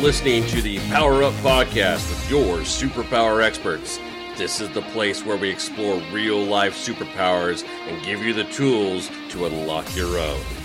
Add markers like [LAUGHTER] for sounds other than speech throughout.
listening to the Power Up Podcast with your superpower experts. This is the place where we explore real life superpowers and give you the tools to unlock your own.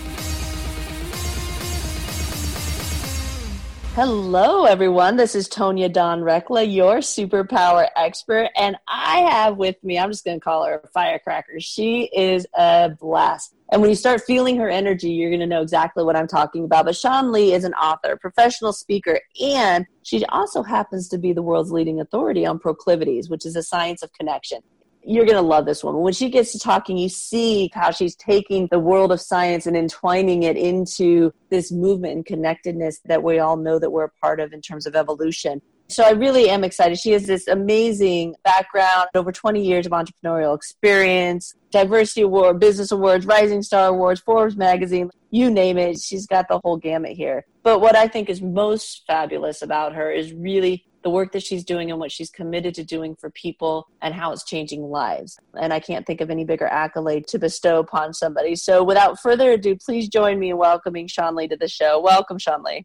Hello, everyone. This is Tonya Dawn Recla, your superpower expert. And I have with me, I'm just going to call her a firecracker. She is a blast. And when you start feeling her energy, you're going to know exactly what I'm talking about. But Seanlai is an author, professional speaker, and she also happens to be the world's leading authority on proclivities, which is a science of connection you're going to love this woman. When she gets to talking, you see how she's taking the world of science and entwining it into this movement and connectedness that we all know that we're a part of in terms of evolution. So I really am excited. She has this amazing background, over 20 years of entrepreneurial experience, diversity award, business awards, rising star awards, Forbes magazine, you name it. She's got the whole gamut here. But what I think is most fabulous about her is really the work that she's doing and what she's committed to doing for people and how it's changing lives. And I can't think of any bigger accolade to bestow upon somebody. So without further ado, please join me in welcoming Seanlai to the show. Welcome, Seanlai.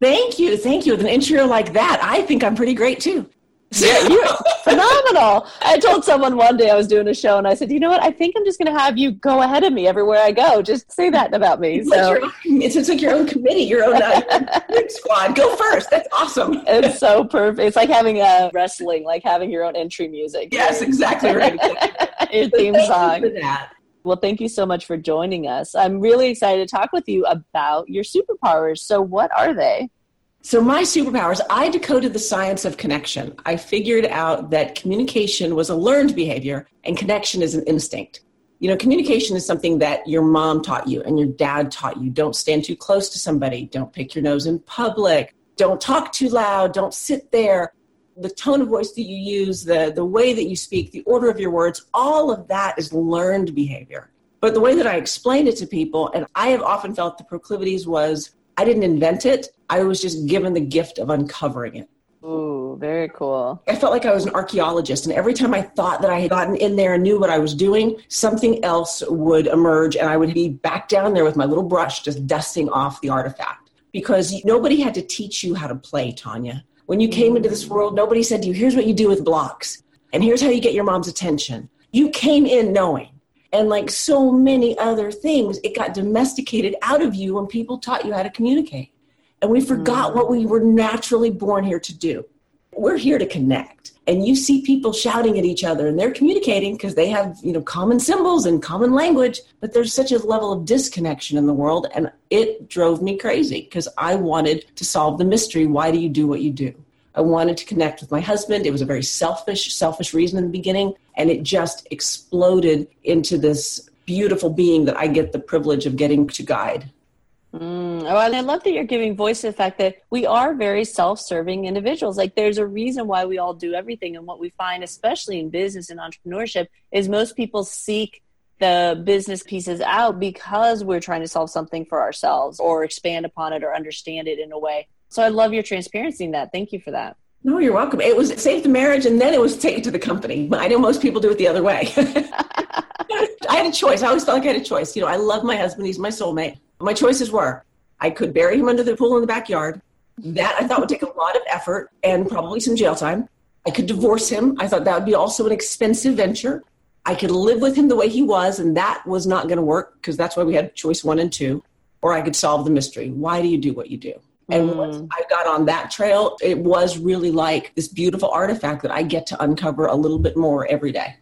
Thank you. Thank you. With an intro like that, I think I'm pretty great too. Yeah, [LAUGHS] you're phenomenal. I told someone one day I was doing a show and I said, you know what? I think I'm just going to have you go ahead of me everywhere I go. Just say that about me. It's, so. like, own, it's, like your own committee, your own uh, squad. Go first. That's awesome. [LAUGHS] It's so perfect. It's like having a wrestling, like having your own entry music. Yes, exactly right. [LAUGHS] your theme song. You. Well, thank you so much for joining us. I'm really excited to talk with you about your superpowers. So, what are they? So, my superpowers, I decoded the science of connection. I figured out that communication was a learned behavior and connection is an instinct. You know, communication is something that your mom taught you and your dad taught you. Don't stand too close to somebody. Don't pick your nose in public. Don't talk too loud. Don't sit there. The tone of voice that you use, the, the way that you speak, the order of your words, all of that is learned behavior. But the way that I explained it to people, and I have often felt the proclivities was I didn't invent it. I was just given the gift of uncovering it. Ooh, very cool. I felt like I was an archaeologist, and every time I thought that I had gotten in there and knew what I was doing, something else would emerge, and I would be back down there with my little brush just dusting off the artifact. Because nobody had to teach you how to play, Tonya. When you came into this world, nobody said to you, here's what you do with blocks, and here's how you get your mom's attention. You came in knowing. And like so many other things, it got domesticated out of you when people taught you how to communicate. And we forgot mm. what we were naturally born here to do. We're here to connect. And you see people shouting at each other and they're communicating because they have, you know, common symbols and common language, but there's such a level of disconnection in the world and it drove me crazy because I wanted to solve the mystery, why do you do what you do? I wanted to connect with my husband. It was a very selfish, selfish reason in the beginning. And it just exploded into this beautiful being that I get the privilege of getting to guide. Mm. Oh, and I love that you're giving voice to the fact that we are very self-serving individuals. Like there's a reason why we all do everything, and what we find, especially in business and entrepreneurship, is most people seek the business pieces out because we're trying to solve something for ourselves or expand upon it or understand it in a way so I love your transparency in that. Thank you for that. No, you're welcome. It was saved the marriage and then it was taken to the company. I know most people do it the other way. [LAUGHS] I had a choice. I always felt like I had a choice. You know, I love my husband. He's my soulmate. My choices were I could bury him under the pool in the backyard. That I thought would take a lot of effort and probably some jail time. I could divorce him. I thought that would be also an expensive venture. I could live with him the way he was, and that was not going to work because that's why we had choice one and two. Or I could solve the mystery. Why do you do what you do? And mm. once I got on that trail, it was really like this beautiful artifact that I get to uncover a little bit more every day.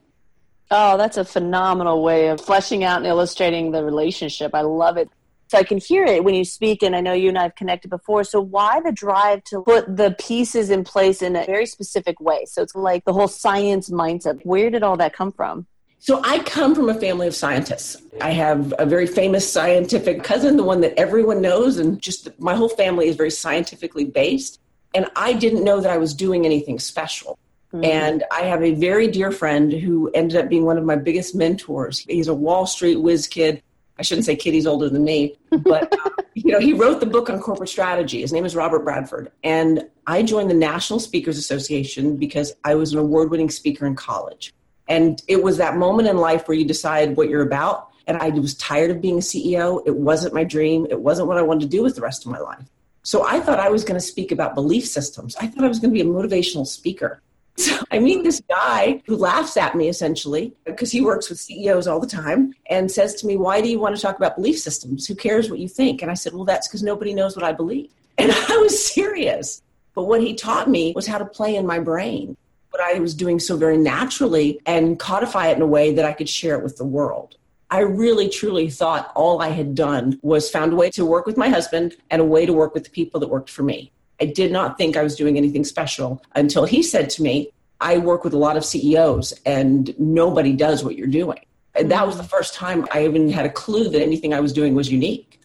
Oh, that's a phenomenal way of fleshing out and illustrating the relationship. I love it. So I can hear it when you speak, and I know you and I have connected before. So why the drive to put the pieces in place in a very specific way? So it's like the whole science mindset. Where did all that come from? So I come from a family of scientists. I have a very famous scientific cousin, the one that everyone knows, and just my whole family is very scientifically based. And I didn't know that I was doing anything special. Mm-hmm. And I have a very dear friend who ended up being one of my biggest mentors. He's a Wall Street whiz kid. I shouldn't say kid, he's older than me, but uh, [LAUGHS] you know, he wrote the book on corporate strategy. His name is Robert Bradford. And I joined the National Speakers Association because I was an award-winning speaker in college. And it was that moment in life where you decide what you're about. And I was tired of being a CEO. It wasn't my dream. It wasn't what I wanted to do with the rest of my life. So I thought I was going to speak about belief systems. I thought I was going to be a motivational speaker. [LAUGHS] So I meet this guy who laughs at me essentially because he works with CEOs all the time and says to me, Why do you want to talk about belief systems? Who cares what you think? And I said, Well, that's because nobody knows what I believe. [LAUGHS] And I was serious. But what he taught me was how to play in my brain what I was doing so very naturally and codify it in a way that I could share it with the world. I really truly thought all I had done was found a way to work with my husband and a way to work with the people that worked for me. I did not think I was doing anything special until he said to me, I work with a lot of CEOs and nobody does what you're doing. And that was the first time I even had a clue that anything I was doing was unique.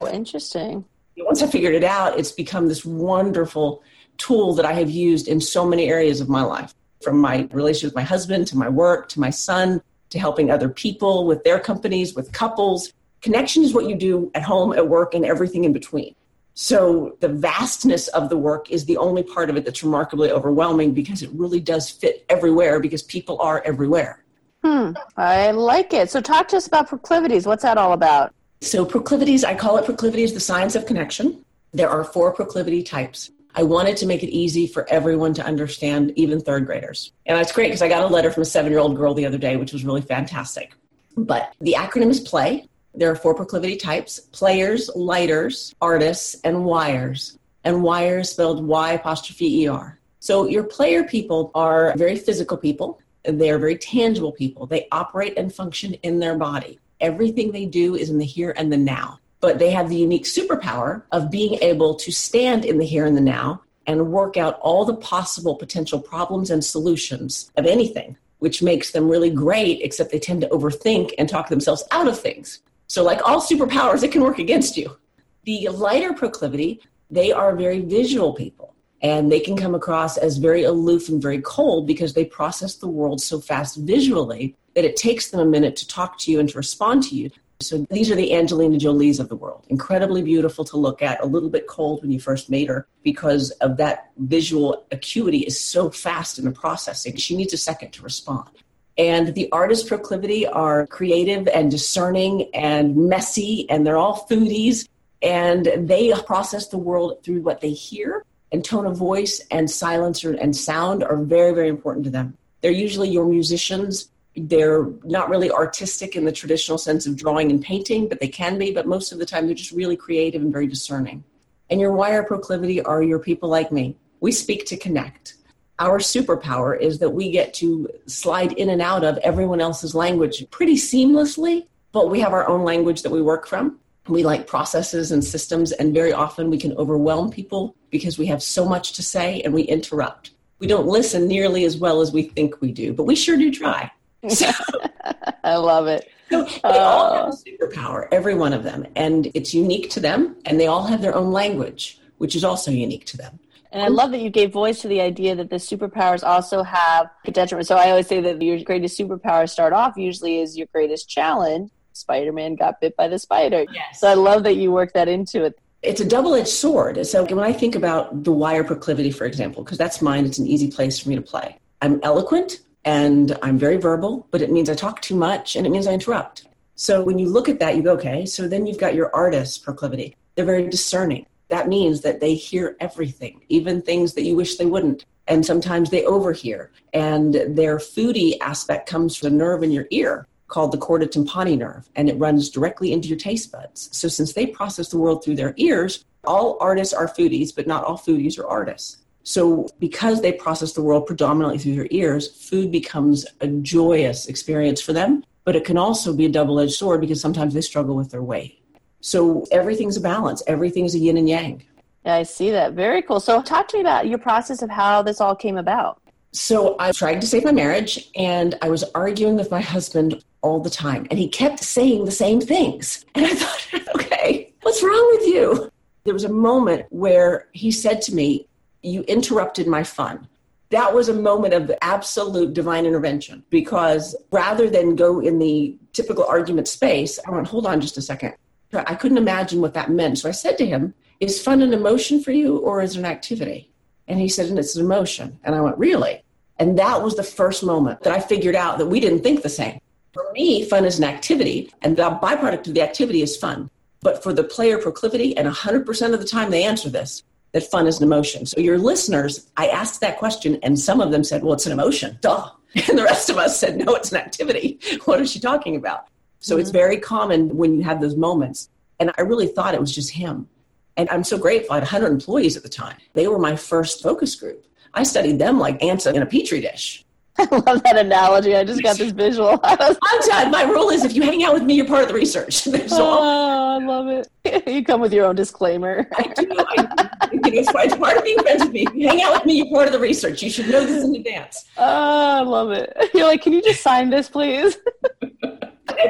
Well, interesting. Once I figured it out, it's become this wonderful tool that I have used in so many areas of my life from my relationship with my husband to my work to my son to helping other people with their companies, with couples. Connection is what you do at home, at work, and everything in between. So the vastness of the work is the only part of it that's remarkably overwhelming because it really does fit everywhere because people are everywhere. Hmm, I like it. So talk to us about proclivities. What's that all about? So proclivities, I call it proclivities, the science of connection. There are four proclivity types. I wanted to make it easy for everyone to understand, even third graders. And that's great because I got a letter from a seven year old girl the other day, which was really fantastic. But the acronym is PLAY. There are four proclivity types players, lighters, artists, and wires. And wires spelled Y apostrophe ER. So your player people are very physical people. They are very tangible people. They operate and function in their body. Everything they do is in the here and the now but they have the unique superpower of being able to stand in the here and the now and work out all the possible potential problems and solutions of anything, which makes them really great, except they tend to overthink and talk themselves out of things. So, like all superpowers, it can work against you. The lighter proclivity, they are very visual people and they can come across as very aloof and very cold because they process the world so fast visually that it takes them a minute to talk to you and to respond to you. So these are the Angelina Jolies of the world. Incredibly beautiful to look at, a little bit cold when you first made her because of that visual acuity is so fast in the processing. She needs a second to respond. And the artist proclivity are creative and discerning and messy, and they're all foodies. And they process the world through what they hear, and tone of voice and silencer and sound are very, very important to them. They're usually your musicians they're not really artistic in the traditional sense of drawing and painting, but they can be, but most of the time they're just really creative and very discerning. And your wire proclivity are your people like me. We speak to connect. Our superpower is that we get to slide in and out of everyone else's language pretty seamlessly, but we have our own language that we work from. We like processes and systems, and very often we can overwhelm people because we have so much to say and we interrupt. We don't listen nearly as well as we think we do, but we sure do try. So, [LAUGHS] I love it. So they all have a uh, superpower, every one of them, and it's unique to them, and they all have their own language, which is also unique to them. And I love that you gave voice to the idea that the superpowers also have a detriment. So I always say that your greatest superpower start off usually is your greatest challenge. Spider Man got bit by the spider. Yes. So I love that you work that into it. It's a double edged sword. So when I think about the wire proclivity, for example, because that's mine, it's an easy place for me to play. I'm eloquent, and I'm very verbal, but it means I talk too much and it means I interrupt. So when you look at that, you go, okay, so then you've got your artist proclivity. They're very discerning. That means that they hear everything, even things that you wish they wouldn't. And sometimes they overhear. And their foodie aspect comes from the nerve in your ear called the chorda tympani nerve, and it runs directly into your taste buds. So since they process the world through their ears, all artists are foodies, but not all foodies are artists. So, because they process the world predominantly through their ears, food becomes a joyous experience for them, but it can also be a double edged sword because sometimes they struggle with their weight. So, everything's a balance, everything's a yin and yang. Yeah, I see that. Very cool. So, talk to me about your process of how this all came about. So, I tried to save my marriage and I was arguing with my husband all the time, and he kept saying the same things. And I thought, [LAUGHS] okay, what's wrong with you? There was a moment where he said to me, you interrupted my fun. That was a moment of absolute divine intervention because rather than go in the typical argument space, I went, hold on just a second. I couldn't imagine what that meant. So I said to him, Is fun an emotion for you or is it an activity? And he said, and It's an emotion. And I went, Really? And that was the first moment that I figured out that we didn't think the same. For me, fun is an activity, and the byproduct of the activity is fun. But for the player proclivity, and 100% of the time they answer this, that fun is an emotion. So your listeners, I asked that question, and some of them said, well, it's an emotion. [LAUGHS] Duh. And the rest of us said, no, it's an activity. [LAUGHS] What is she talking about? So mm-hmm. it's very common when you have those moments. And I really thought it was just him. And I'm so grateful. I had 100 employees at the time. They were my first focus group. I studied them like ants in a petri dish. [LAUGHS] I love that analogy. I just got this visual. I'm. My rule is if you hang out with me, you're part of the research. oh, I love it. You come with your own disclaimer. I do. I, it's, it's part of being friends with me. If you hang out with me, you're part of the research. You should know this in advance. Oh, I love it. [LAUGHS] You're like, can you just sign this, please? [LAUGHS]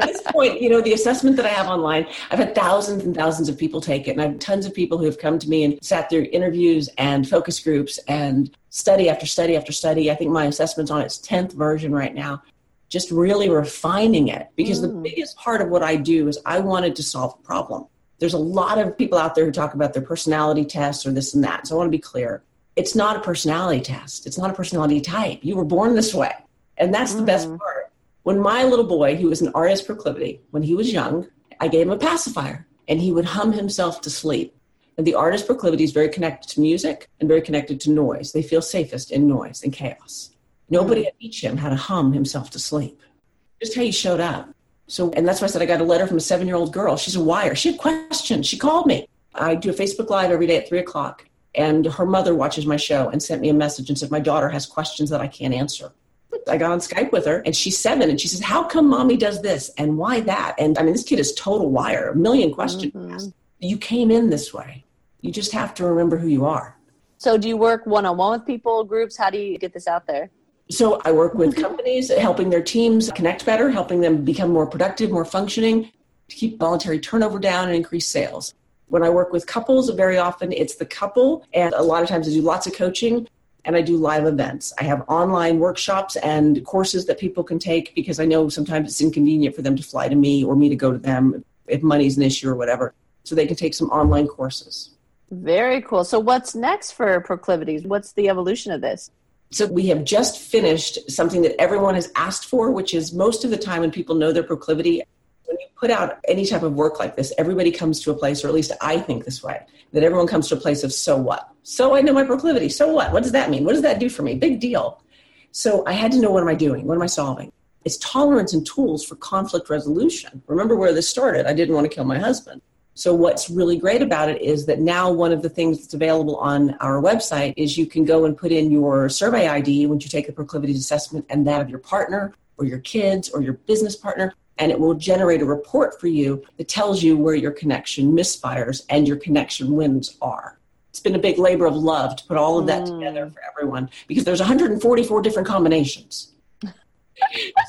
at this point, you know, the assessment that I have online, I've had thousands and thousands of people take it. And I have tons of people who have come to me and sat through interviews and focus groups and study after study after study. I think my assessment's on its 10th version right now. Just really refining it because mm. the biggest part of what I do is I wanted to solve a problem. There's a lot of people out there who talk about their personality tests or this and that. So I want to be clear. It's not a personality test. It's not a personality type. You were born this way. And that's mm. the best mm. part when my little boy, who was an artist proclivity, when he was young, I gave him a pacifier and he would hum himself to sleep. And the artist proclivity is very connected to music and very connected to noise. They feel safest in noise and chaos. Nobody had teach him how to hum himself to sleep. Just how he showed up. So, and that's why I said I got a letter from a seven year old girl. She's a wire. She had questions. She called me. I do a Facebook Live every day at three o'clock. And her mother watches my show and sent me a message and said, My daughter has questions that I can't answer. I got on Skype with her and she's seven and she says, How come mommy does this and why that? And I mean, this kid is total wire, a million questions. Mm-hmm. You came in this way. You just have to remember who you are. So, do you work one on one with people, groups? How do you get this out there? So, I work with companies, helping their teams connect better, helping them become more productive, more functioning, to keep voluntary turnover down and increase sales. When I work with couples, very often it's the couple, and a lot of times I do lots of coaching and I do live events. I have online workshops and courses that people can take because I know sometimes it's inconvenient for them to fly to me or me to go to them if money's an issue or whatever. So they can take some online courses. Very cool. So what's next for proclivities? What's the evolution of this? So we have just finished something that everyone has asked for, which is most of the time when people know their proclivity, when you put out any type of work like this, everybody comes to a place, or at least I think this way, that everyone comes to a place of so what? So I know my proclivity. So what? What does that mean? What does that do for me? Big deal. So I had to know what am I doing? What am I solving? It's tolerance and tools for conflict resolution. Remember where this started. I didn't want to kill my husband. So what's really great about it is that now one of the things that's available on our website is you can go and put in your survey ID once you take the proclivities assessment and that of your partner or your kids or your business partner and it will generate a report for you that tells you where your connection misfires and your connection wins are. It's been a big labor of love to put all of that mm. together for everyone because there's 144 different combinations. [LAUGHS]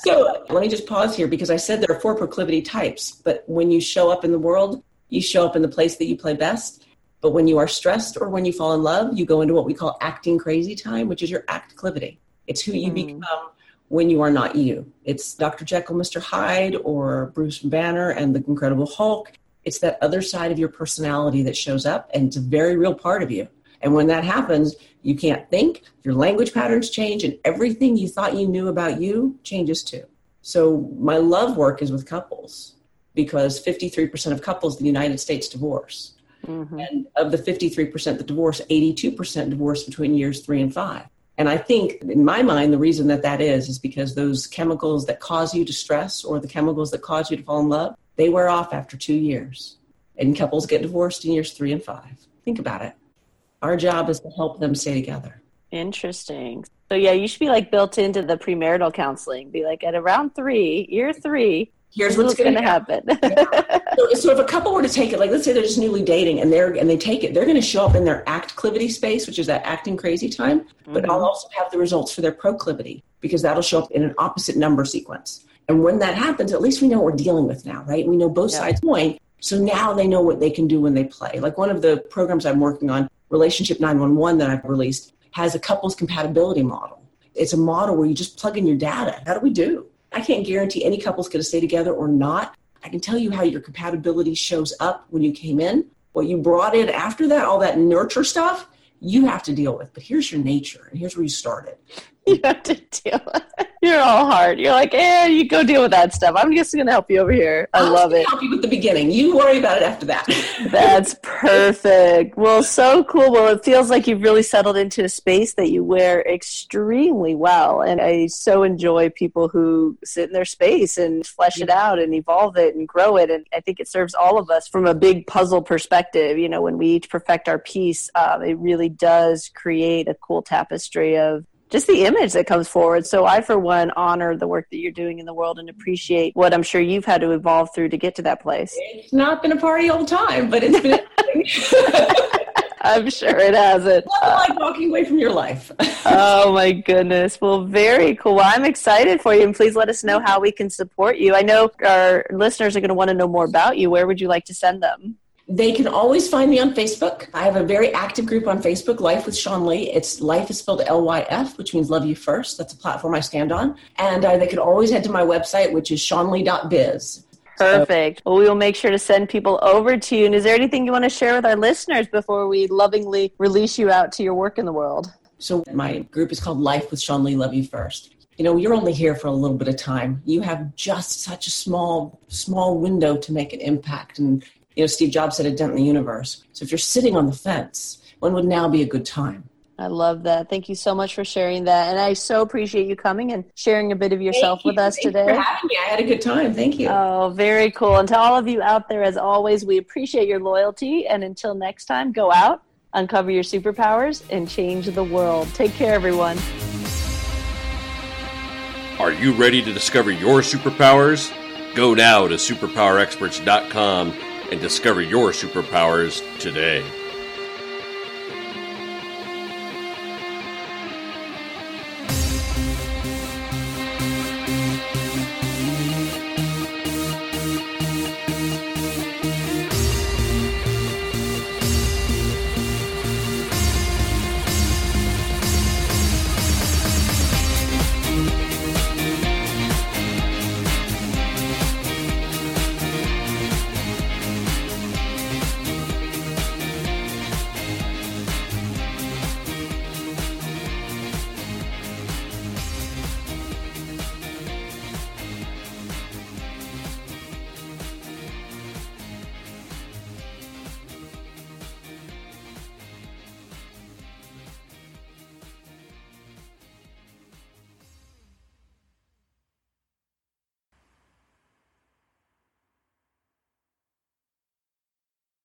so let me just pause here because I said there are four proclivity types, but when you show up in the world, you show up in the place that you play best. But when you are stressed or when you fall in love, you go into what we call acting crazy time, which is your acticlivity. It's who you mm. become when you are not you. It's Dr. Jekyll, Mr. Hyde, or Bruce Banner and the Incredible Hulk. It's that other side of your personality that shows up, and it's a very real part of you. And when that happens, you can't think, your language patterns change, and everything you thought you knew about you changes too. So, my love work is with couples because 53% of couples in the United States divorce. Mm-hmm. And of the 53% that divorce, 82% divorce between years three and five. And I think, in my mind, the reason that that is is because those chemicals that cause you to stress or the chemicals that cause you to fall in love, they wear off after two years. And couples get divorced in years three and five. Think about it. Our job is to help them stay together. Interesting. So, yeah, you should be like built into the premarital counseling. Be like, at around three, year three, here's what's, going to happen. yeah. so, so, if a couple were to take it, like let's say they're just newly dating and they're and they take it, they're going to show up in their acticlivity space, which is that acting crazy time. Mm-hmm. But I'll also have the results for their proclivity because that'll show up in an opposite number sequence. And when that happens, at least we know what we're dealing with now, right? We know both yeah. sides point. So now they know what they can do when they play. Like one of the programs I'm working on, Relationship 911, that I've released, has a couples compatibility model. It's a model where you just plug in your data. How do we do? I can't guarantee any couple's going to stay together or not. I can tell you how your compatibility shows up when you came in. What you brought in after that, all that nurture stuff, you have to deal with. But here's your nature, and here's where you started. [LAUGHS] You have to deal with. You're all hard. You're like, eh, you go deal with that stuff. I'm just going to help you over here. I I'll love it. Help you with the beginning. You worry about it after that. [LAUGHS] That's perfect. Well, so cool. Well, it feels like you've really settled into a space that you wear extremely well. And I so enjoy people who sit in their space and flesh it out and evolve it and grow it. And I think it serves all of us from a big puzzle perspective. You know, when we each perfect our piece, um, it really does create a cool tapestry of just the image that comes forward. So I, for one, honor the work that you're doing in the world and appreciate what I'm sure you've had to evolve through to get to that place. It's not been a party all the time, but it's been. [LAUGHS] I'm sure it hasn't. [LAUGHS] Nothing like walking away from your life. [LAUGHS] oh my goodness. Well, very cool. Well, I'm excited for you, and please let us know how we can support you. I know our listeners are going to want to know more about you. Where would you like to send them? They can always find me on Facebook. I have a very active group on Facebook, Life with Seanlai. It's Life is spelled L Y F, which means love you first. That's a platform I stand on. And uh, they can always head to my website, which is seanlai.biz. Perfect. Well, we will make sure to send people over to you. And is there anything you want to share with our listeners before we lovingly release you out to your work in the world? So, my group is called Life with Seanlai, Love You First. You know, you're only here for a little bit of time. You have just such a small, small window to make an impact. And you know, Steve Jobs said a dent in the universe. So if you're sitting on the fence, when would now be a good time? I love that. Thank you so much for sharing that. And I so appreciate you coming and sharing a bit of yourself you. with us Thank today. for having me. I had a good time. Thank you. Oh, very cool. And to all of you out there, as always, we appreciate your loyalty. And until next time, go out, uncover your superpowers, and change the world. Take care, everyone. Are you ready to discover your superpowers? Go now to superpowerexperts.com and discover your superpowers today.